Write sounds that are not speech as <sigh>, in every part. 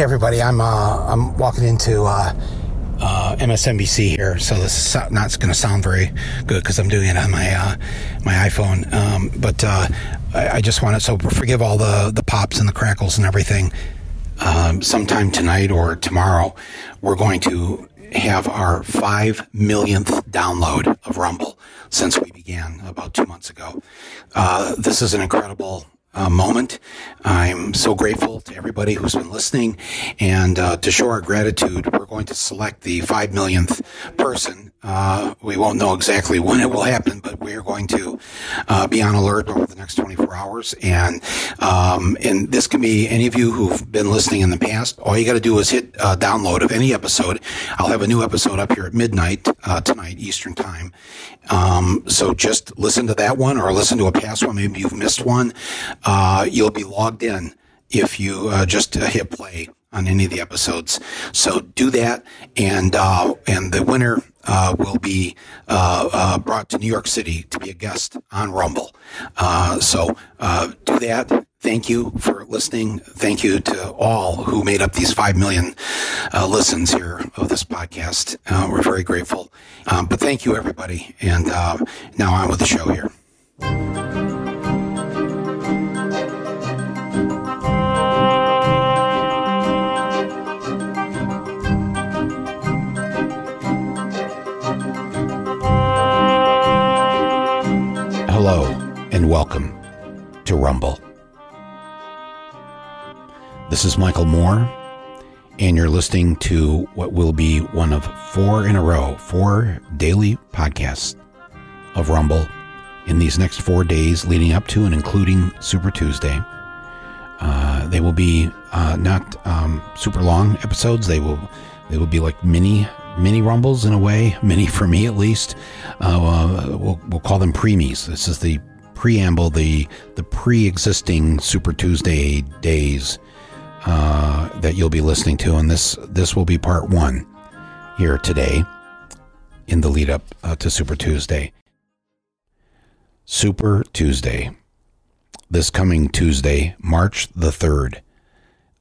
Hey everybody, I'm uh, I'm walking into uh, uh, MSNBC here, so this is not going to sound very good because I'm doing it on my uh, my iPhone. Um, but uh, I, I just want to so forgive all the the pops and the crackles and everything. Um, sometime tonight or tomorrow, we're going to have our five millionth download of Rumble since we began about two months ago. Uh, this is an incredible uh, moment. I'm so grateful to everybody who's been listening, and uh, to show our gratitude, we're going to select the five millionth person. Uh, we won't know exactly when it will happen, but we are going to uh, be on alert over the next 24 hours. And um, and this can be any of you who've been listening in the past. All you got to do is hit uh, download of any episode. I'll have a new episode up here at midnight uh, tonight Eastern time. Um, so just listen to that one or listen to a past one. Maybe you've missed one. Uh, you'll be logged in if you uh, just hit play on any of the episodes. So do that, and uh, and the winner uh, will be uh, uh, brought to New York City to be a guest on Rumble. Uh, so uh, do that. Thank you for listening. Thank you to all who made up these five million listens here of this podcast. We're very grateful. Um, but thank you, everybody. And now on with the show here. Welcome to Rumble. This is Michael Moore, and you're listening to what will be one of four in a row, four daily podcasts of Rumble in these next four days leading up to and including Super Tuesday. Uh, they will be uh, not um, super long episodes. They will they will be like mini mini rumbles in a way, <laughs> mini for me at least. Uh, we'll we'll call them preemies. This is the preamble, the the pre-existing Super Tuesday days uh, that you'll be listening to, and this this will be part one here today in the lead up uh, to Super Tuesday. Super Tuesday, this coming Tuesday, March the third.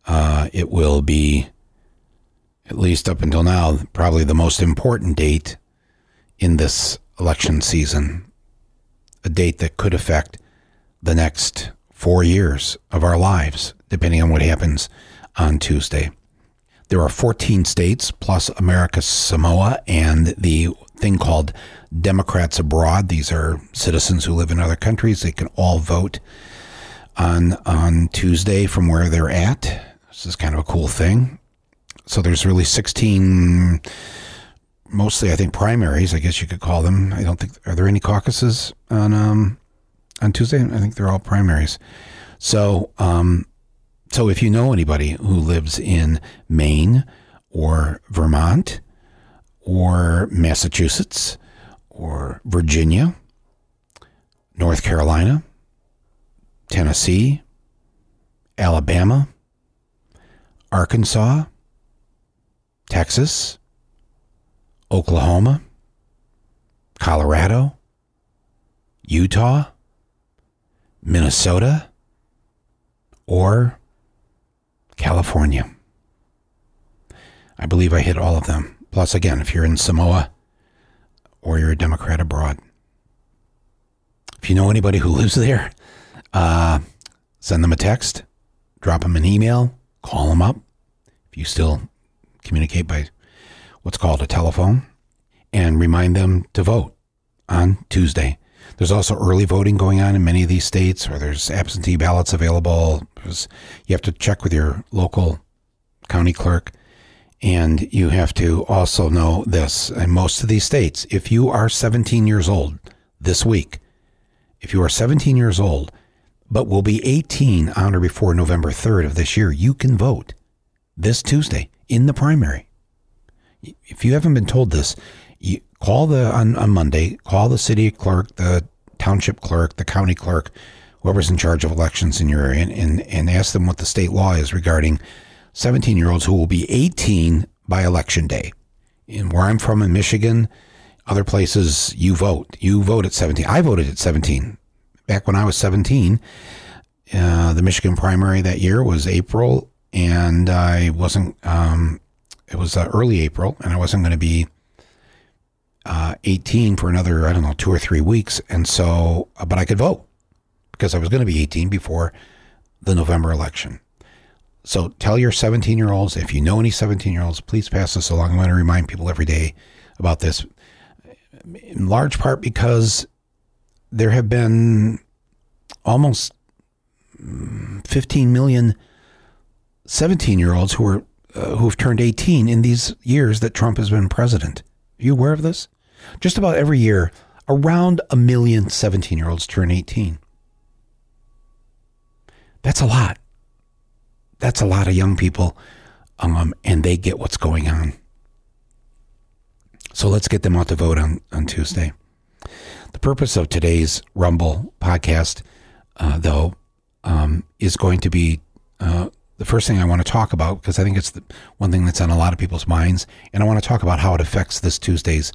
Uh, it will be, at least up until now, probably the most important date in this election season. A date that could affect the next four years of our lives, depending on what happens on Tuesday. There are 14 states plus America Samoa and the thing called Democrats Abroad. These are citizens who live in other countries. They can all vote on on Tuesday from where they're at. This is kind of a cool thing. So there's really 16 mostly I think primaries, I guess you could call them. I don't think are there any caucuses on um on Tuesday? I think they're all primaries. So um so if you know anybody who lives in Maine or Vermont or Massachusetts or Virginia, North Carolina, Tennessee, Alabama, Arkansas, Texas, Oklahoma, Colorado, Utah, Minnesota, or California. I believe I hit all of them. Plus, again, if you're in Samoa or you're a Democrat abroad. If you know anybody who <laughs> lives there, uh, send them a text, drop them an email, call them up. If you still communicate by what's called a telephone, and remind them to vote on Tuesday. There's also early voting going on in many of these states where there's absentee ballots available. There's, you have to check with your local county clerk. And you have to also know this in most of these states, if you are 17 years old this week, if you are 17 years old, but will be 18 on or before November 3rd of this year, you can vote this Tuesday in the primary. If you haven't been told this, you call the on, on Monday, call the city clerk, the township clerk, the county clerk, whoever's in charge of elections in your area, and, and, and ask them what the state law is regarding 17 year olds who will be 18 by election day. And where I'm from in Michigan, other places, you vote. You vote at 17. I voted at 17. Back when I was 17, uh, the Michigan primary that year was April and I wasn't. Um, it was uh, early April, and I wasn't going to be uh, 18 for another, I don't know, two or three weeks. And so, uh, but I could vote because I was going to be 18 before the November election. So tell your 17 year olds, if you know any 17 year olds, please pass this along. I'm going to remind people every day about this, in large part because there have been almost mm, 15 million 17 year olds who are uh, who've turned 18 in these years that Trump has been president. Are you aware of this? Just about every year, around a million 17 year olds turn 18. That's a lot. That's a lot of young people, um, and they get what's going on. So let's get them out to vote on, on Tuesday. The purpose of today's Rumble podcast, uh, though, um, is going to be uh, the first thing I want to talk about because I think it's the one thing that's on a lot of people's minds, and I want to talk about how it affects this Tuesday's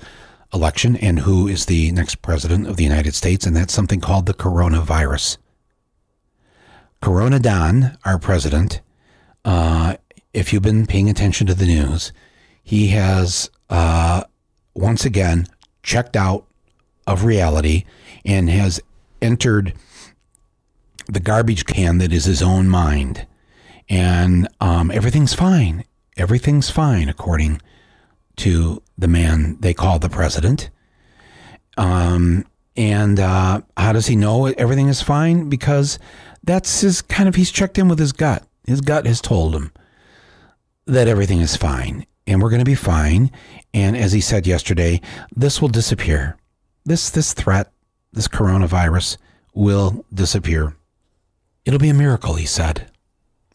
election and who is the next president of the United States, and that's something called the coronavirus. Corona Don, our president, uh, if you've been paying attention to the news, he has uh, once again checked out of reality and has entered the garbage can that is his own mind and um, everything's fine. Everything's fine, according to the man they call the president. Um, and uh, how does he know everything is fine? Because that's his kind of, he's checked in with his gut. His gut has told him that everything is fine and we're going to be fine. And as he said yesterday, this will disappear. This, this threat, this coronavirus will disappear. It'll be a miracle, he said.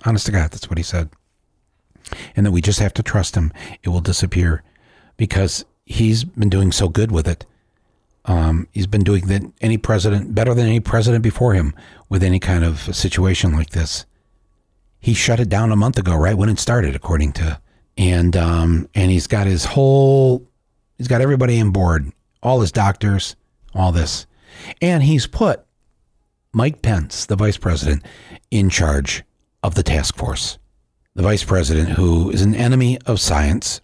Honest to God, that's what he said. And that we just have to trust him. It will disappear because he's been doing so good with it. Um, he's been doing that any president better than any president before him with any kind of situation like this. He shut it down a month ago, right when it started, according to, and um, and he's got his whole, he's got everybody on board, all his doctors, all this, and he's put Mike Pence, the vice president, in charge of the task force. The vice president, who is an enemy of science,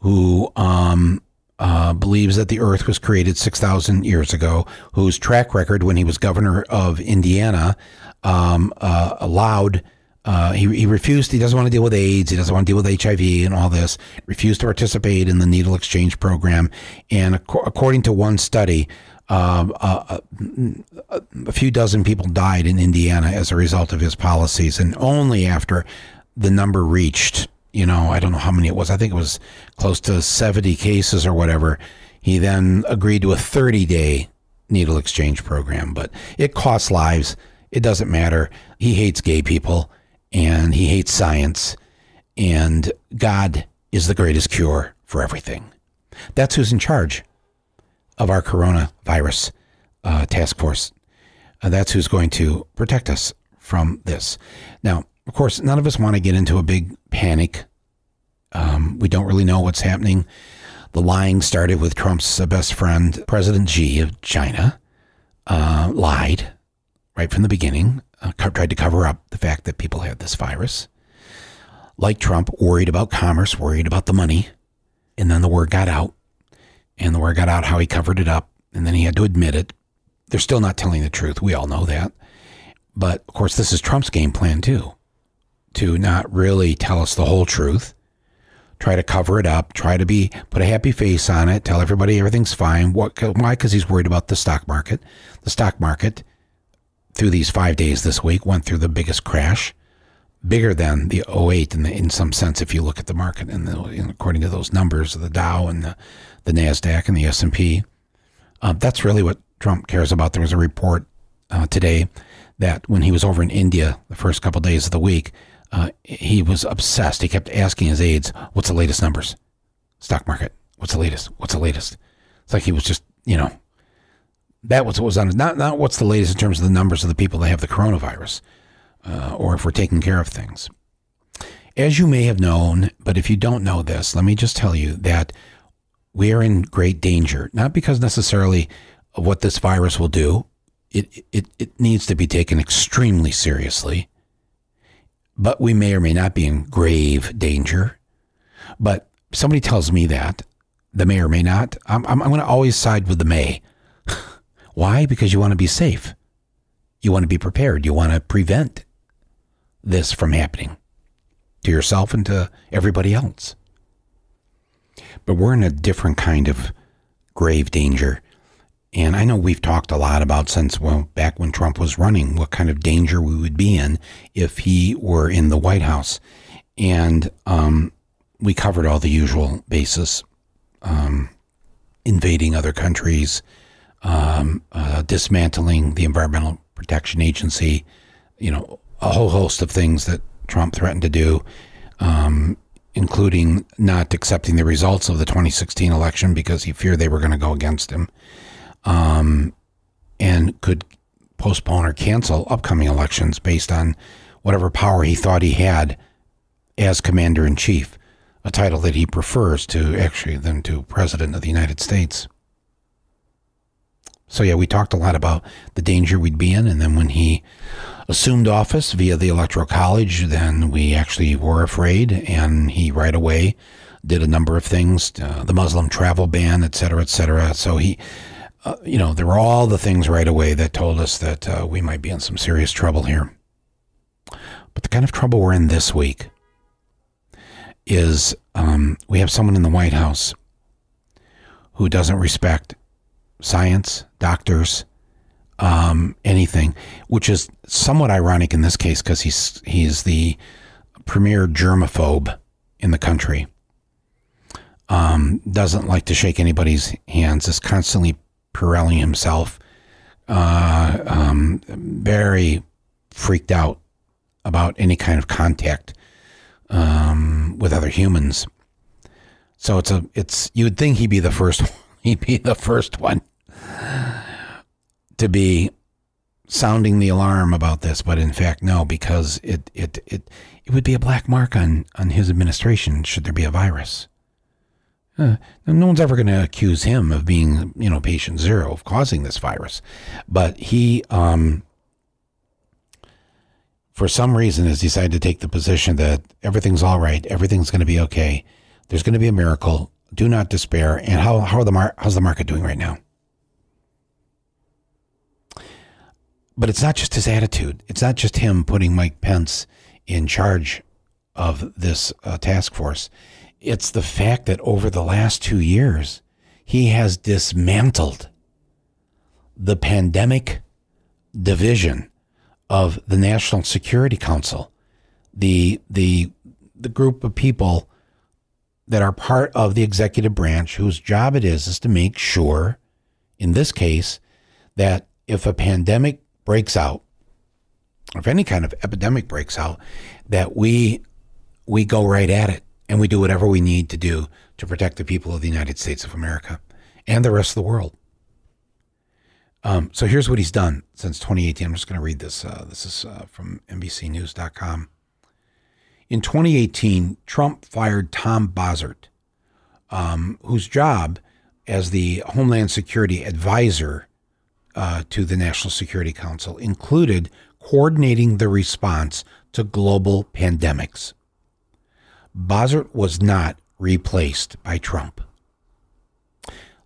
who um, uh, believes that the earth was created 6,000 years ago, whose track record when he was governor of Indiana um, uh, allowed. Uh, he, he refused. He doesn't want to deal with AIDS. He doesn't want to deal with HIV and all this. Refused to participate in the needle exchange program. And ac- according to one study, um, uh, uh, a few dozen people died in Indiana as a result of his policies, and only after the number reached, you know, I don't know how many it was. I think it was close to 70 cases or whatever. He then agreed to a 30 day needle exchange program, but it costs lives. It doesn't matter. He hates gay people and he hates science, and God is the greatest cure for everything. That's who's in charge of our coronavirus uh, task force. Uh, that's who's going to protect us from this. Now, of course, none of us want to get into a big panic. Um, we don't really know what's happening. The lying started with Trump's uh, best friend, President Xi of China, uh, lied right from the beginning, uh, tried to cover up the fact that people had this virus. Like Trump, worried about commerce, worried about the money. And then the word got out and the word got out how he covered it up, and then he had to admit it. They're still not telling the truth. We all know that. But of course, this is Trump's game plan too to not really tell us the whole truth, try to cover it up, try to be put a happy face on it, tell everybody everything's fine. What? Why? Because he's worried about the stock market. The stock market through these five days this week went through the biggest crash, bigger than the 08 in, the, in some sense if you look at the market and, according to those numbers, of the Dow and the the Nasdaq and the S and P. Uh, that's really what Trump cares about. There was a report uh, today that when he was over in India the first couple of days of the week, uh, he was obsessed. He kept asking his aides, "What's the latest numbers? Stock market? What's the latest? What's the latest?" It's like he was just, you know, that was what was on. Not not what's the latest in terms of the numbers of the people that have the coronavirus, uh, or if we're taking care of things. As you may have known, but if you don't know this, let me just tell you that we are in great danger, not because necessarily of what this virus will do. It, it, it needs to be taken extremely seriously, but we may or may not be in grave danger. But somebody tells me that, the may or may not, I'm, I'm, I'm going to always side with the may. <laughs> Why? Because you want to be safe. You want to be prepared. You want to prevent this from happening to yourself and to everybody else. But we're in a different kind of grave danger. And I know we've talked a lot about since, well, back when Trump was running, what kind of danger we would be in if he were in the White House. And um, we covered all the usual bases um, invading other countries, um, uh, dismantling the Environmental Protection Agency, you know, a whole host of things that Trump threatened to do, um, including not accepting the results of the 2016 election because he feared they were going to go against him, um, and could postpone or cancel upcoming elections based on whatever power he thought he had as commander in chief, a title that he prefers to actually than to president of the United States. So yeah, we talked a lot about the danger we'd be in, and then when he assumed office via the Electoral College, then we actually were afraid, and he right away did a number of things, uh, the Muslim travel ban, et cetera, et cetera. So he, uh, you know, there were all the things right away that told us that uh, we might be in some serious trouble here. But the kind of trouble we're in this week is um, we have someone in the White House who doesn't respect science, doctors, um, anything, which is somewhat ironic in this case because he's he's the premier germaphobe in the country. Um, doesn't like to shake anybody's hands. Is constantly Purelling himself. Uh, um, very freaked out about any kind of contact um, with other humans. So it's a it's you'd think he'd be the first <laughs> he'd be the first one to be sounding the alarm about this, but in fact, no, because it it it it would be a black mark on on his administration should there be a virus. Uh, no one's ever going to accuse him of being, you know, patient zero of causing this virus, but he, um, for some reason, has decided to take the position that everything's all right, everything's going to be okay. There's going to be a miracle. Do not despair. And how how are the mar- how's the market doing right now? But it's not just his attitude. It's not just him putting Mike Pence in charge of this uh, task force. It's the fact that over the last two years, he has dismantled the pandemic division of the National Security Council, the the the group of people that are part of the executive branch whose job it is is to make sure, in this case, that if a pandemic breaks out, or if any kind of epidemic breaks out, that we we go right at it and we do whatever we need to do to protect the people of the United States of America and the rest of the world. Um, so here's what he's done since 2018. I'm just going to read this. Uh, this is uh, from NBCNews.com. In 2018, Trump fired Tom Bossert, um, whose job as the Homeland Security advisor uh, to the National Security Council included coordinating the response to global pandemics. Bossert was not replaced by Trump.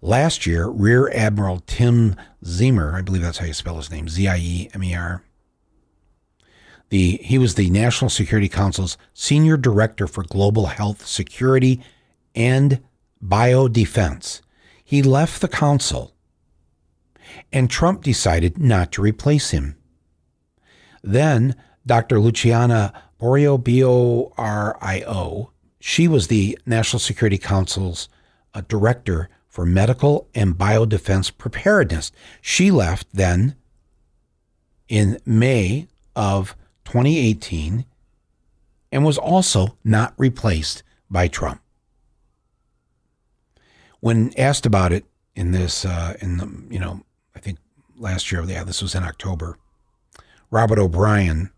Last year, Rear Admiral Tim Ziemer, I believe that's how you spell his name, Z I E M E R, the, he was the National Security Council's Senior Director for Global Health Security and Biodefense. He left the council and Trump decided not to replace him. Then Dr. Luciana Borio, B O R I O, she was the National Security Council's uh, director for medical and biodefense preparedness. She left then in May of 2018 and was also not replaced by Trump. When asked about it in this, uh, in the, you know, I think last year, yeah, this was in October. Robert O'Brien,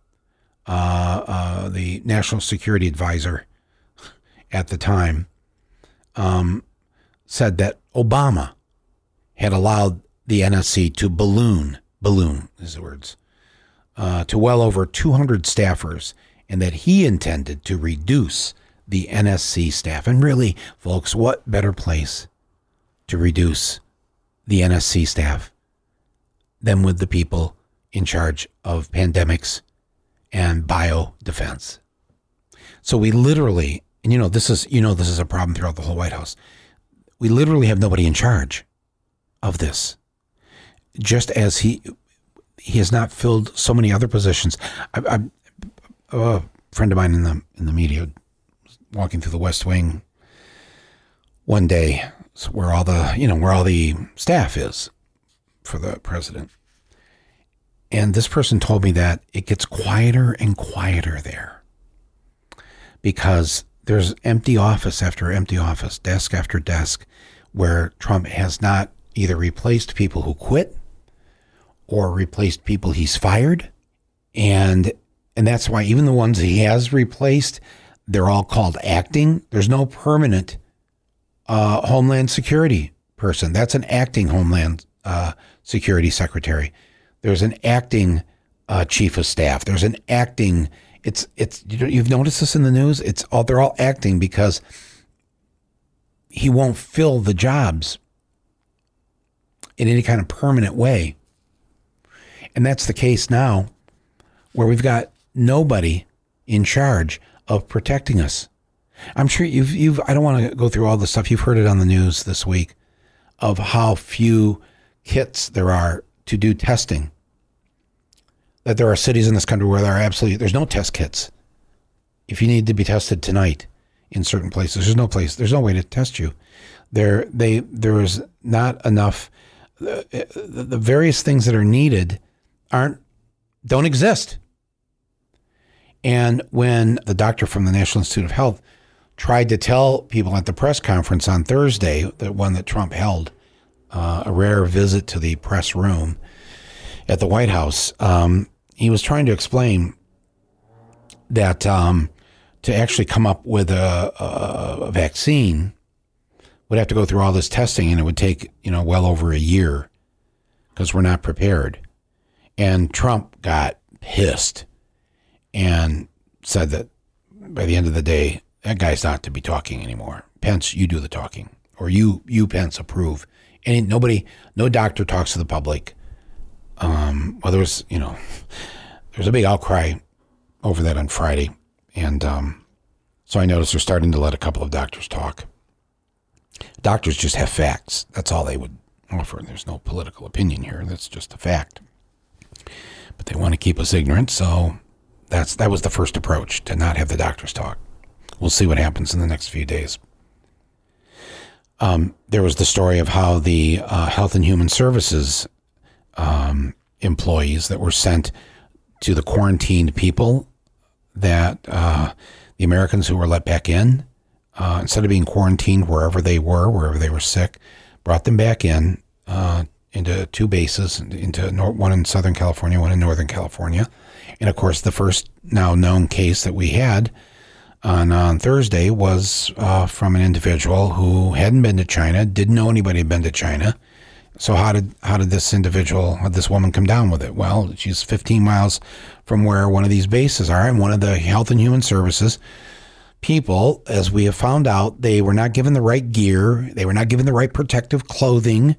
uh, uh, the national security advisor at the time, um, said that Obama had allowed the NSC to balloon, balloon is the words, uh, to well over 200 staffers and that he intended to reduce the NSC staff. And really, folks, what better place to reduce the NSC staff than with the people in charge of pandemics and bio defense? So we literally, and you know, this is you know this is a problem throughout the whole White House. We literally have nobody in charge of this. Just as he he has not filled so many other positions. I, I, a friend of mine in the in the media walking through the West Wing one day, where all the you know where all the staff is for the president, and this person told me that it gets quieter and quieter there because there's empty office after empty office, desk after desk, where Trump has not either replaced people who quit or replaced people he's fired. And and that's why even the ones he has replaced, they're all called acting. There's no permanent uh, Homeland Security person. That's an acting Homeland uh, Security Secretary. There's an acting uh, Chief of Staff. There's an acting. It's it's you've noticed this in the news. It's all they're all acting because he won't fill the jobs in any kind of permanent way. And that's the case now where we've got nobody in charge of protecting us. I'm sure you've you've I don't want to go through all the stuff you've heard it on the news this week of how few kits there are to do testing. That there are cities in this country where there are absolutely there's no test kits. If you need to be tested tonight in certain places, there's no place, there's no way to test you. There they there is not enough the, the various things that are needed aren't don't exist. And when the doctor from the National Institute of Health tried to tell people at the press conference on Thursday, the one that Trump held, uh, a rare visit to the press room at the White House, um, he was trying to explain that um, to actually come up with a, a, vaccine would have to go through all this testing, and it would take you know well over a year because we're not prepared. And Trump got pissed and said that by the end of the day, that guy's not to be talking anymore. Pence, you do the talking, or you, you Pence, approve. And nobody, no doctor talks to the public. Um, well, there was, you know, there was a big outcry over that on Friday, and um, so I noticed they're starting to let a couple of doctors talk. Doctors just have facts. That's all they would offer. There's no political opinion here. That's just a fact but they want to keep us ignorant. So that's that was the first approach to not have the doctors talk. We'll see what happens in the next few days. Um, there was the story of how the uh, Health and Human Services um, employees that were sent to the quarantined people that uh, the Americans who were let back in, uh, instead of being quarantined wherever they were, wherever they were sick, brought them back in uh, into two bases, into one in Southern California, one in Northern California. And of course, the first now known case that we had on, on Thursday was uh, from an individual who hadn't been to China, didn't know anybody had been to China. So how did how did this individual, this woman, come down with it? Well, she's 15 miles from where one of these bases are, and one of the Health and Human Services people, as we have found out, they were not given the right gear, they were not given the right protective clothing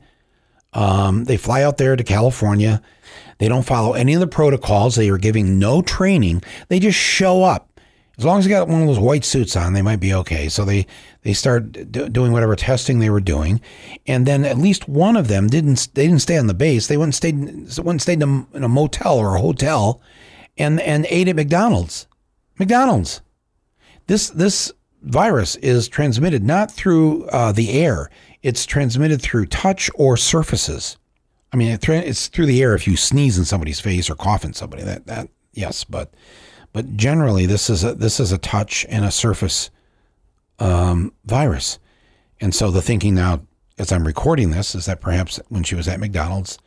um, they fly out there to California. They don't follow any of the protocols. They are giving no training. They just show up. As long as they got one of those white suits on, they might be okay. So they they start doing whatever testing they were doing, and then at least one of them didn't they didn't stay on the base. They went and stayed went and stayed in a, in a motel or a hotel, and and ate at McDonald's. McDonald's. This this virus is transmitted not through uh, the air it's transmitted through touch or surfaces. I mean, it's through the air if you sneeze in somebody's face or cough in somebody. That that yes, but but generally this is a this is a touch and a surface um, virus. And so the thinking now, as I'm recording this, is that perhaps when she was at McDonald's,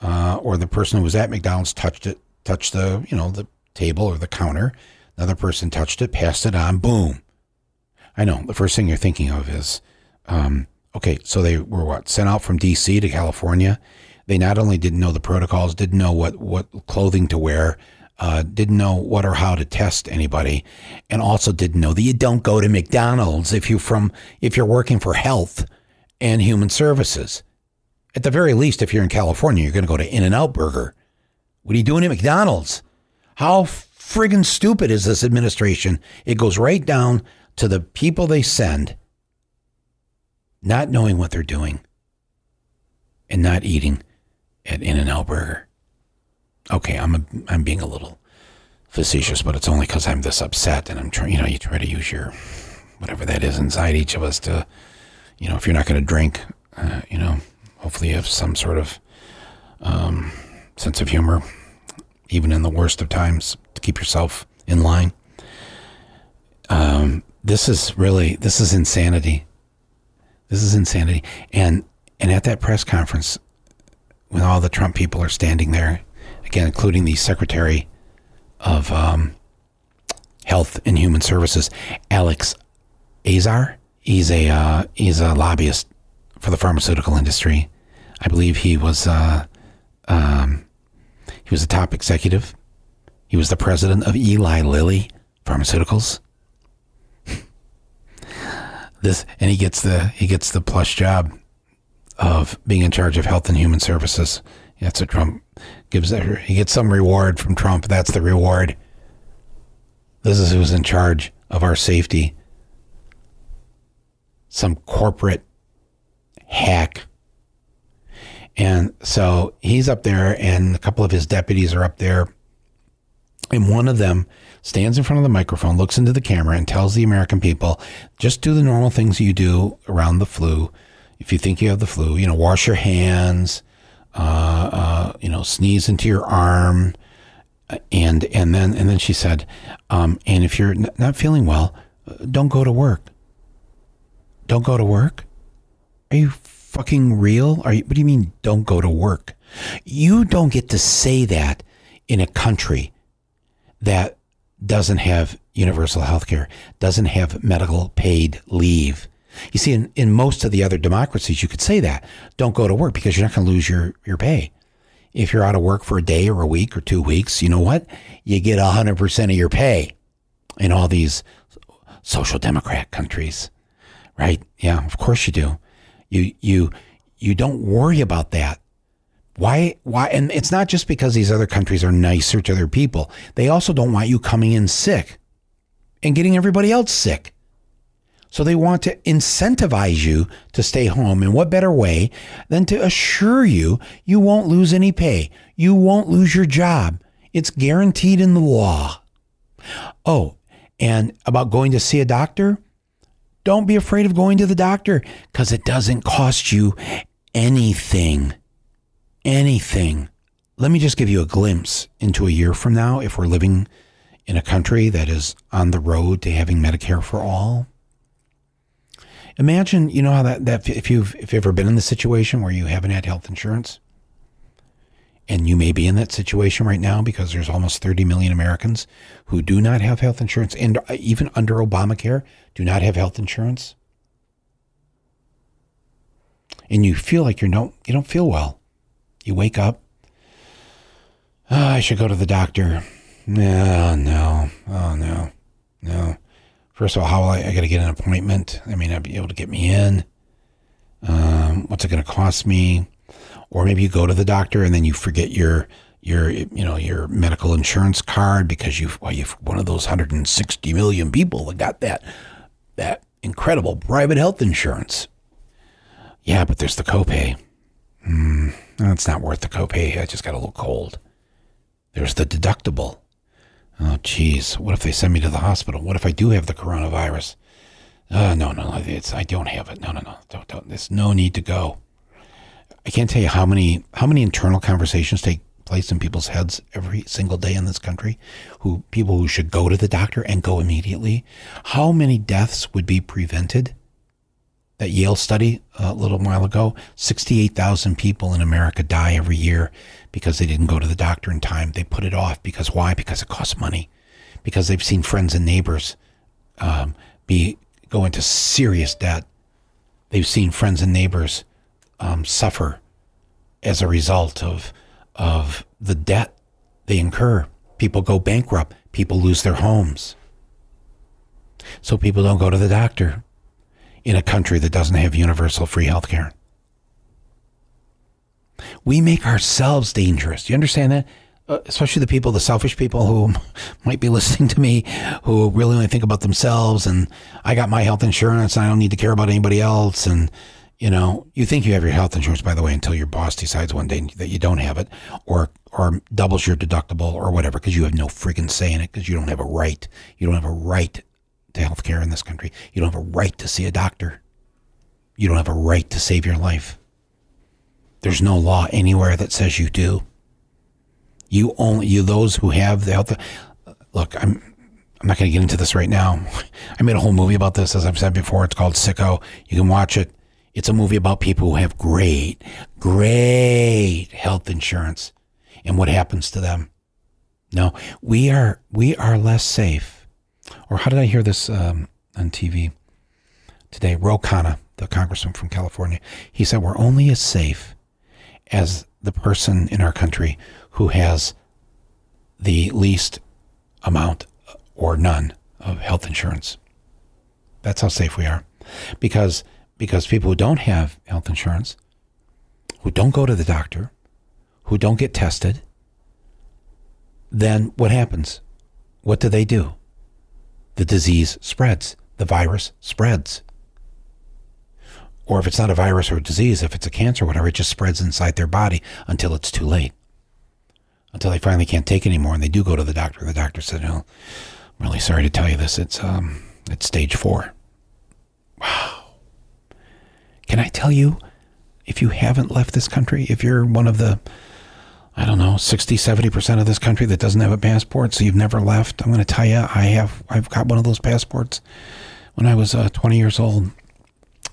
uh, or the person who was at McDonald's touched it, touched the you know the table or the counter. Another person touched it, passed it on, boom. I know the first thing you're thinking of is um, Okay, so they were what sent out from D.C. to California. They not only didn't know the protocols, didn't know what what clothing to wear, uh, didn't know what or how to test anybody, and also didn't know that you don't go to McDonald's if you from if you're working for health and human services. At the very least, if you're in California, you're going to go to In and Out Burger. What are you doing at McDonald's? How friggin' stupid is this administration? It goes right down to the people they send not knowing what they're doing and not eating at In and Out Burger. Okay, I'm a, I'm being a little facetious, but it's only because I'm this upset and I'm trying. You know, you try to use your whatever that is inside each of us to, you know, if you're not going to drink, uh, you know, hopefully you have some sort of um, sense of humor, even in the worst of times, to keep yourself in line. Um, this is really this is insanity. This is insanity. And and at that press conference, when all the Trump people are standing there, again, including the Secretary of um, Health and Human Services, Alex Azar. He's a uh, he's a lobbyist for the pharmaceutical industry. I believe he was uh, um, he was a top executive. He was the president of Eli Lilly Pharmaceuticals. <laughs> this and he gets the he gets the plush job of being in charge of health and human services. That's what Trump gives. He gets some reward from Trump. That's the reward. This is who's in charge of our safety. Some corporate hack. And so he's up there, and a couple of his deputies are up there. And one of them stands in front of the microphone, looks into the camera, and tells the American people just do the normal things you do around the flu if you think you have the flu, you know, wash your hands, uh, uh, you know, sneeze into your arm, and and then and then she said, um, and if you're n- not feeling well, don't go to work. Don't go to work. Are you fucking real? Are you? What do you mean? Don't go to work? You don't get to say that in a country that doesn't have universal health care, doesn't have medical paid leave, you see, in, in most of the other democracies, you could say that. Don't go to work because you're not going to lose your, your pay. If you're out of work for a day or a week or two weeks, you know what? You get 100% of your pay in all these social democrat countries, right? Yeah, of course you do. You, you, you don't worry about that. Why, why? And it's not just because these other countries are nicer to their people. They also don't want you coming in sick and getting everybody else sick. So they want to incentivize you to stay home. And what better way than to assure you you won't lose any pay? You won't lose your job. It's guaranteed in the law. Oh, and about going to see a doctor? Don't be afraid of going to the doctor because it doesn't cost you anything. Anything. Let me just give you a glimpse into a year from now if we're living in a country that is on the road to having Medicare for all. Imagine, you know how that, that if you've if you've ever been in the situation where you haven't had health insurance, and you may be in that situation right now because there's almost 30 million Americans who do not have health insurance, and uh, even under Obamacare, do not have health insurance, and you feel like you don't you don't feel well. You wake up. Oh, I should go to the doctor. No, no, oh no, no. First of all, how will I, I got to get an appointment. I may I'd be able to get me in. Um, what's it going to cost me? Or maybe you go to the doctor and then you forget your your you know your medical insurance card because you've well, you've one of those 160 million people that got that that incredible private health insurance. Yeah, but there's the copay. Hmm, that's not worth the copay. I just got a little cold. There's the deductible. Oh, geez. What if they send me to the hospital? What if I do have the coronavirus? Uh, no, no, it's, I don't have it. No, no, no. Don't, don't. There's no need to go. I can't tell you how many how many internal conversations take place in people's heads every single day in this country. Who people who should go to the doctor and go immediately. How many deaths would be prevented? That Yale study a little while ago, 68,000 people in America die every year because they didn't go to the doctor in time. They put it off because why? Because it costs money. Because they've seen friends and neighbors um, be go into serious debt. They've seen friends and neighbors um, suffer as a result of of the debt they incur People go bankrupt. People lose their homes. So people don't go to the doctor in a country that doesn't have universal free health care. We make ourselves dangerous. Do you understand that? Uh, especially the people, the selfish people who <laughs> might be listening to me, who really only think about themselves. And I got my health insurance. And I don't need to care about anybody else. And you know, you think you have your health insurance, by the way, until your boss decides one day that you don't have it, or or doubles your deductible or whatever, because you have no friggin' say in it, because you don't have a right. You don't have a right to health care in this country. You don't have a right to see a doctor. You don't have a right to save your life. There's no law anywhere that says you do. You only you those who have the health. Look, I'm I'm not going to get into this right now. <laughs> I made a whole movie about this, as I've said before. It's called Sicko. You can watch it. It's a movie about people who have great, great health insurance and what happens to them. No, we are we are less safe. Or how did I hear this um, on TV today? Ro Khanna, the congressman from California, he said we're only as safe as the person in our country who has the least amount or none of health insurance. That's how safe we are, because because people who don't have health insurance, who don't go to the doctor, who don't get tested, then what happens? What do they do? The disease spreads, the virus spreads. Or if it's not a virus or a disease, if it's a cancer or whatever, it just spreads inside their body until it's too late. Until they finally can't take anymore and they do go to the doctor. The doctor said, No, I'm really sorry to tell you this. It's um it's stage four. Wow. Can I tell you, if you haven't left this country, if you're one of the, I don't know, 60, 70% of this country that doesn't have a passport, so you've never left, I'm going to tell you, I have, I've got one of those passports when I was uh, 20 years old.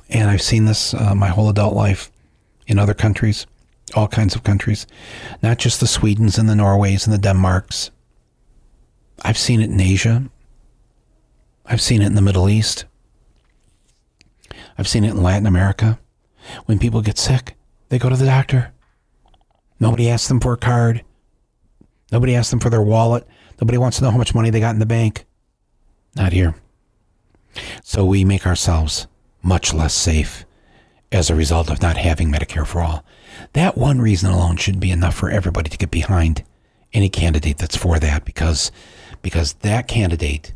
And I've seen this uh, my whole adult life in other countries, all kinds of countries, not just the Swedens and the Norways and the Denmarks. I've seen it in Asia. I've seen it in the Middle East. I've seen it in Latin America. When people get sick, they go to the doctor. Nobody asks them for a card. Nobody asks them for their wallet. Nobody wants to know how much money they got in the bank. Not here. So we make ourselves much less safe as a result of not having Medicare for all. That one reason alone should be enough for everybody to get behind any candidate that's for that because because that candidate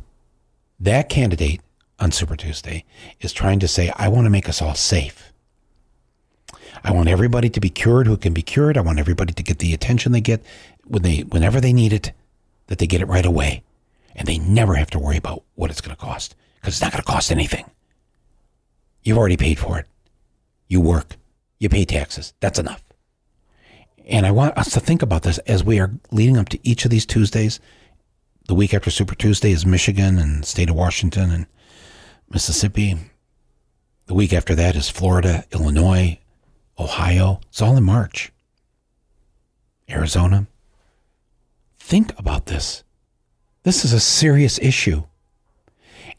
that candidate on Super Tuesday is trying to say, I want to make us all safe. I want everybody to be cured who can be cured. I want everybody to get the attention they get when they, whenever they need it, that they get it right away. And they never have to worry about what it's going to cost because it's not going to cost anything. You've already paid for it. You work, you pay taxes. That's enough. And I want us to think about this as we are leading up to each of these Tuesdays. The week after Super Tuesday is Michigan and state of Washington and Mississippi. The week after that is Florida, Illinois, Ohio. It's all in March. Arizona. Think about this. This is a serious issue.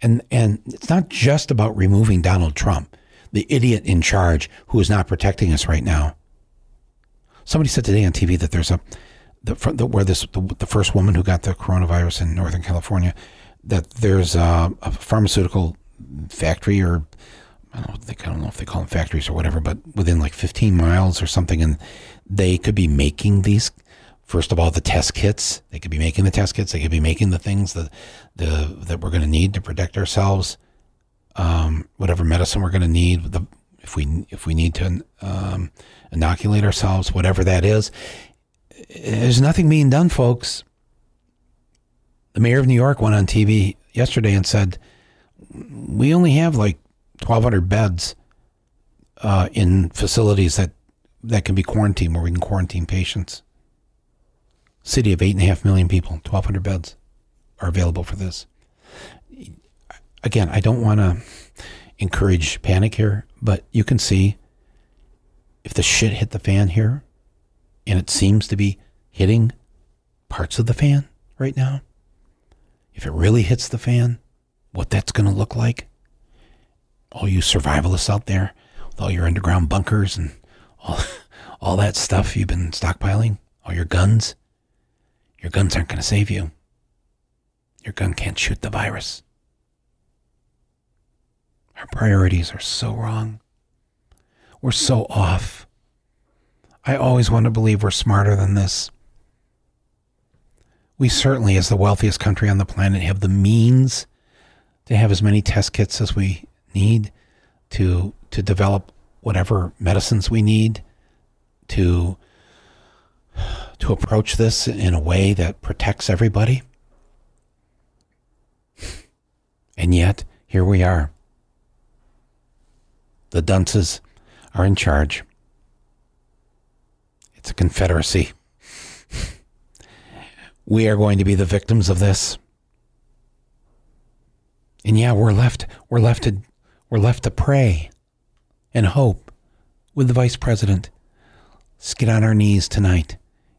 And and it's not just about removing Donald Trump, the idiot in charge who is not protecting us right now. Somebody said today on TV that there's a the, the where this the, the, first woman who got the coronavirus in Northern California that there's a, a pharmaceutical factory or I don't, think, I don't know if they call them factories or whatever, but within like 15 miles or something, and they could be making these. First of all, the test kits. They could be making the test kits. They could be making the things that the that we're going to need to protect ourselves. Um, whatever medicine we're going to need, the, if we if we need to um, inoculate ourselves, whatever that is. There's nothing being done, folks. The mayor of New York went on TV yesterday and said we only have like 1,200 beds uh, in facilities that, that can be quarantined, where we can quarantine patients. City of 8.5 million people, 1,200 beds are available for this. Again, I don't want to encourage panic here, but you can see if the shit hit the fan here, and it seems to be hitting parts of the fan right now, if it really hits the fan, what that's going to look like. All you survivalists out there with all your underground bunkers and all, <laughs> all that stuff you've been stockpiling, all your guns, Your guns aren't going to save you. Your gun can't shoot the virus. Our priorities are so wrong. We're so off. I always want to believe we're smarter than this. We certainly, as the wealthiest country on the planet, have the means to have as many test kits as we need to to develop whatever medicines we need to to approach this in a way that protects everybody. And yet, here we are. The dunces are in charge. It's a confederacy. <laughs> we are going to be the victims of this. And yeah, we're left we're left to we're left to pray and hope with the vice president. Let's get on our knees tonight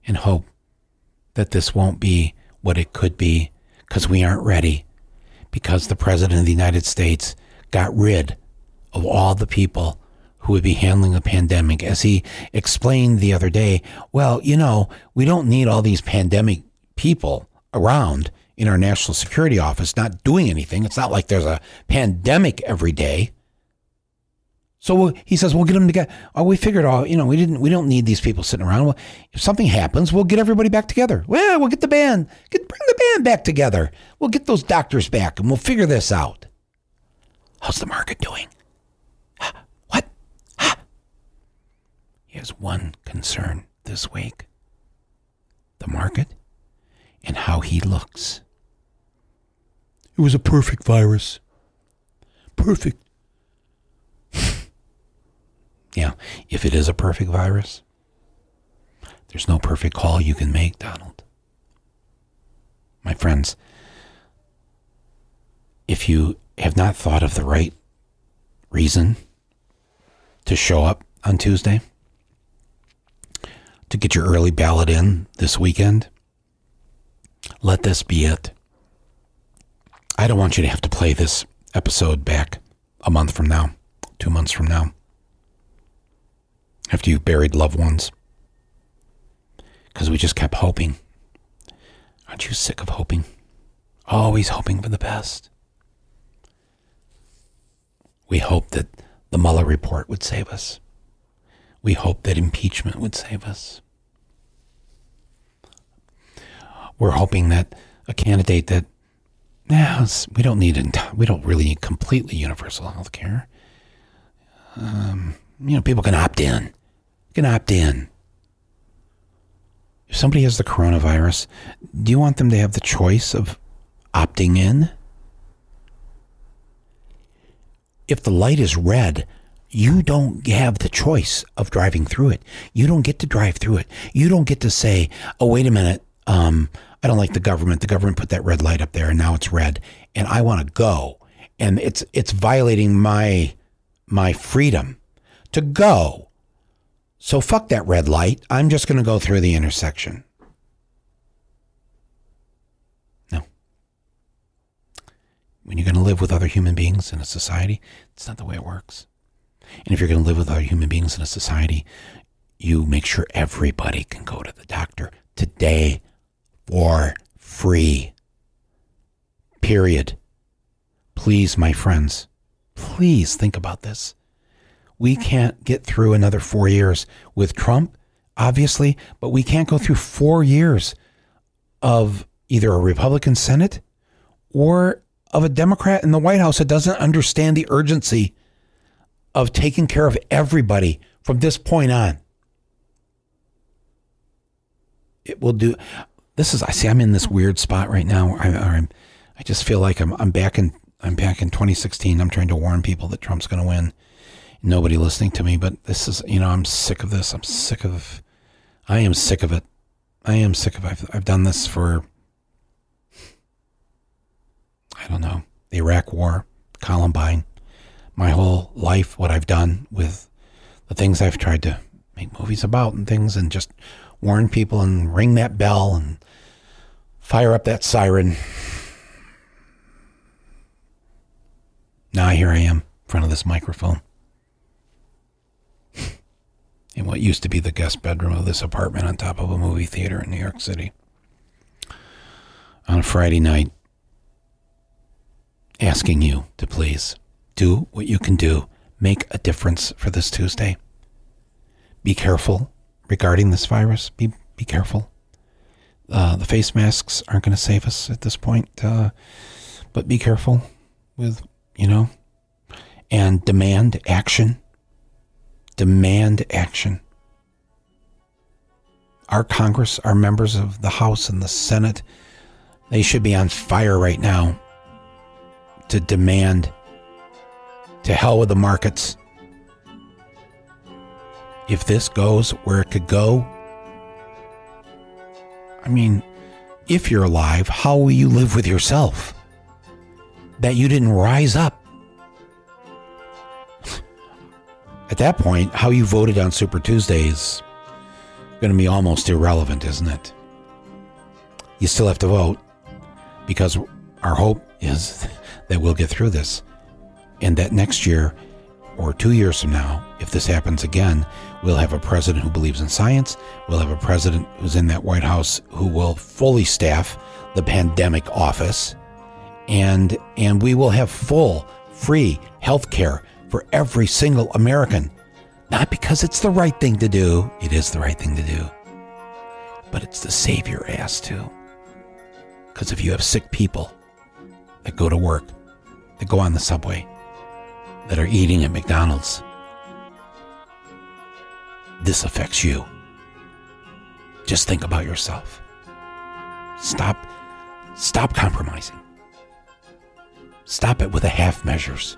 and hope that this won't be what it could be because we aren't ready. Because the President of the United States got rid of all the people who would be handling the pandemic. As he explained the other day, well, you know, we don't need all these pandemic people around in our national security office not doing anything. It's not like there's a pandemic every day. So he says we'll get them together. Oh, we figured all. You know, we didn't. We don't need these people sitting around. Well, if something happens, we'll get everybody back together. Well, we'll get the band. Get bring the band back together. We'll get those doctors back, and we'll figure this out. How's the market doing? <gasps> What? <gasps> He has one concern this week: the market and how he looks. It was a perfect virus. Perfect <laughs> yeah, if it is a perfect virus, there's no perfect call you can make, Donald. My friends, if you have not thought of the right reason to show up on Tuesday, to get your early ballot in this weekend, let this be it. I don't want you to have to play this episode back a month from now, two months from now after you've buried loved ones. Because we just kept hoping. Aren't you sick of hoping? Always hoping for the best. We hoped that the Mueller report would save us. We hoped that impeachment would save us. We're hoping that a candidate that now we don't need we don't really need completely universal health care. Um, you know, people can opt in can opt in. If somebody has the coronavirus, do you want them to have the choice of opting in? If the light is red, you don't have the choice of driving through it. You don't get to drive through it. You don't get to say, "Oh, wait a minute, um, I don't like the government. The government put that red light up there, and now it's red, and I want to go." And it's it's violating my my freedom to go so fuck that red light. I'm just going to go through the intersection. No. When you're going to live with other human beings in a society, it's not the way it works. And if you're going to live with other human beings in a society, you make sure everybody can go to the doctor today for free. Period. Please, my friends, please think about this. We can't get through another four years with Trump, obviously, but we can't go through four years of either a Republican Senate or of a Democrat in the White House that doesn't understand the urgency of taking care of everybody from this point on. It will do. This is. I see. I'm in this weird spot right now. I, I'm. I just feel like I'm. I'm back in. I'm back in 2016. I'm trying to warn people that Trump's going to win nobody listening to me, but this is, you know, I'm sick of this. I'm sick of, I am sick of it. I am sick of it. I've, I've done this for, I don't know, the Iraq War, Columbine, my whole life, what I've done with the things I've tried to make movies about and things and just warn people and ring that bell and fire up that siren. Now here I am in front of this microphone in what used to be the guest bedroom of this apartment on top of a movie theater in New York City. on a Friday night asking you to please do what you can do. Make a difference for this Tuesday. Be careful regarding this virus. Be be careful. Uh, the face masks aren't going to save us at this point, uh, but be careful with you know, and demand action. Demand action. Our Congress, our members of the House and the Senate, they should be on fire right now to demand to hell with the markets. If this goes where it could go, I mean, if you're alive, how will you live with yourself? That you didn't rise up. At that point, how you voted on Super Tuesday is going to be almost irrelevant, isn't it? You still have to vote because our hope is <laughs> that we'll get through this. And that next year or two years from now, if this happens again, we'll have a president who believes in science. We'll have a president who's in that White House who will fully staff the pandemic office. And, and we will have full, free health care for every single American. Not because it's the right thing to do, it is the right thing to do, but it's to save your ass too. Because if you have sick people that go to work, that go on the subway, that are eating at McDonald's. This affects you. Just think about yourself. Stop stop compromising. Stop it with the half measures.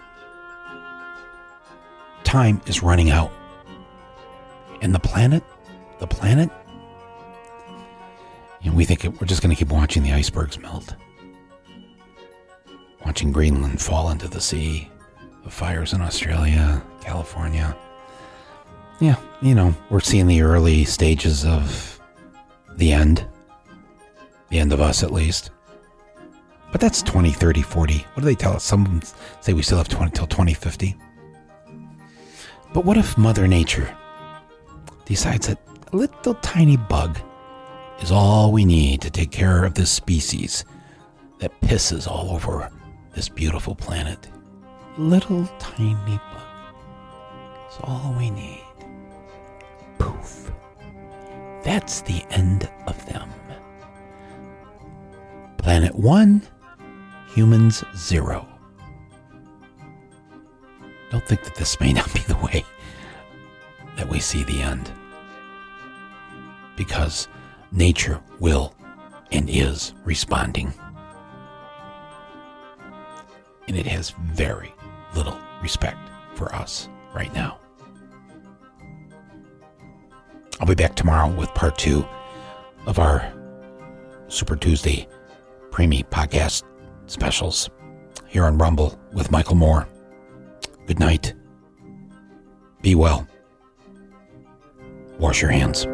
Time is running out. And the planet, the planet, and we think we're just going to keep watching the icebergs melt. Watching Greenland fall into the sea the fires in Australia, California. Yeah, you know, we're seeing the early stages of the end. The end of us, at least. But that's 20, 30, 40. What do they tell us? Some of them say we still have 20 till 2050. But what if Mother Nature decides that a little tiny bug is all we need to take care of this species that pisses all over this beautiful planet? A little tiny bug. is all we need. Poof. That's the end of them. Planet 1, humans 0. Don't think that this may not be the way that we see the end. Because nature will and is responding. And it has very little respect for us right now. I'll be back tomorrow with part two of our Super Tuesday Preemie podcast specials here on Rumble with Michael Moore. Good night. Be well. Wash your hands.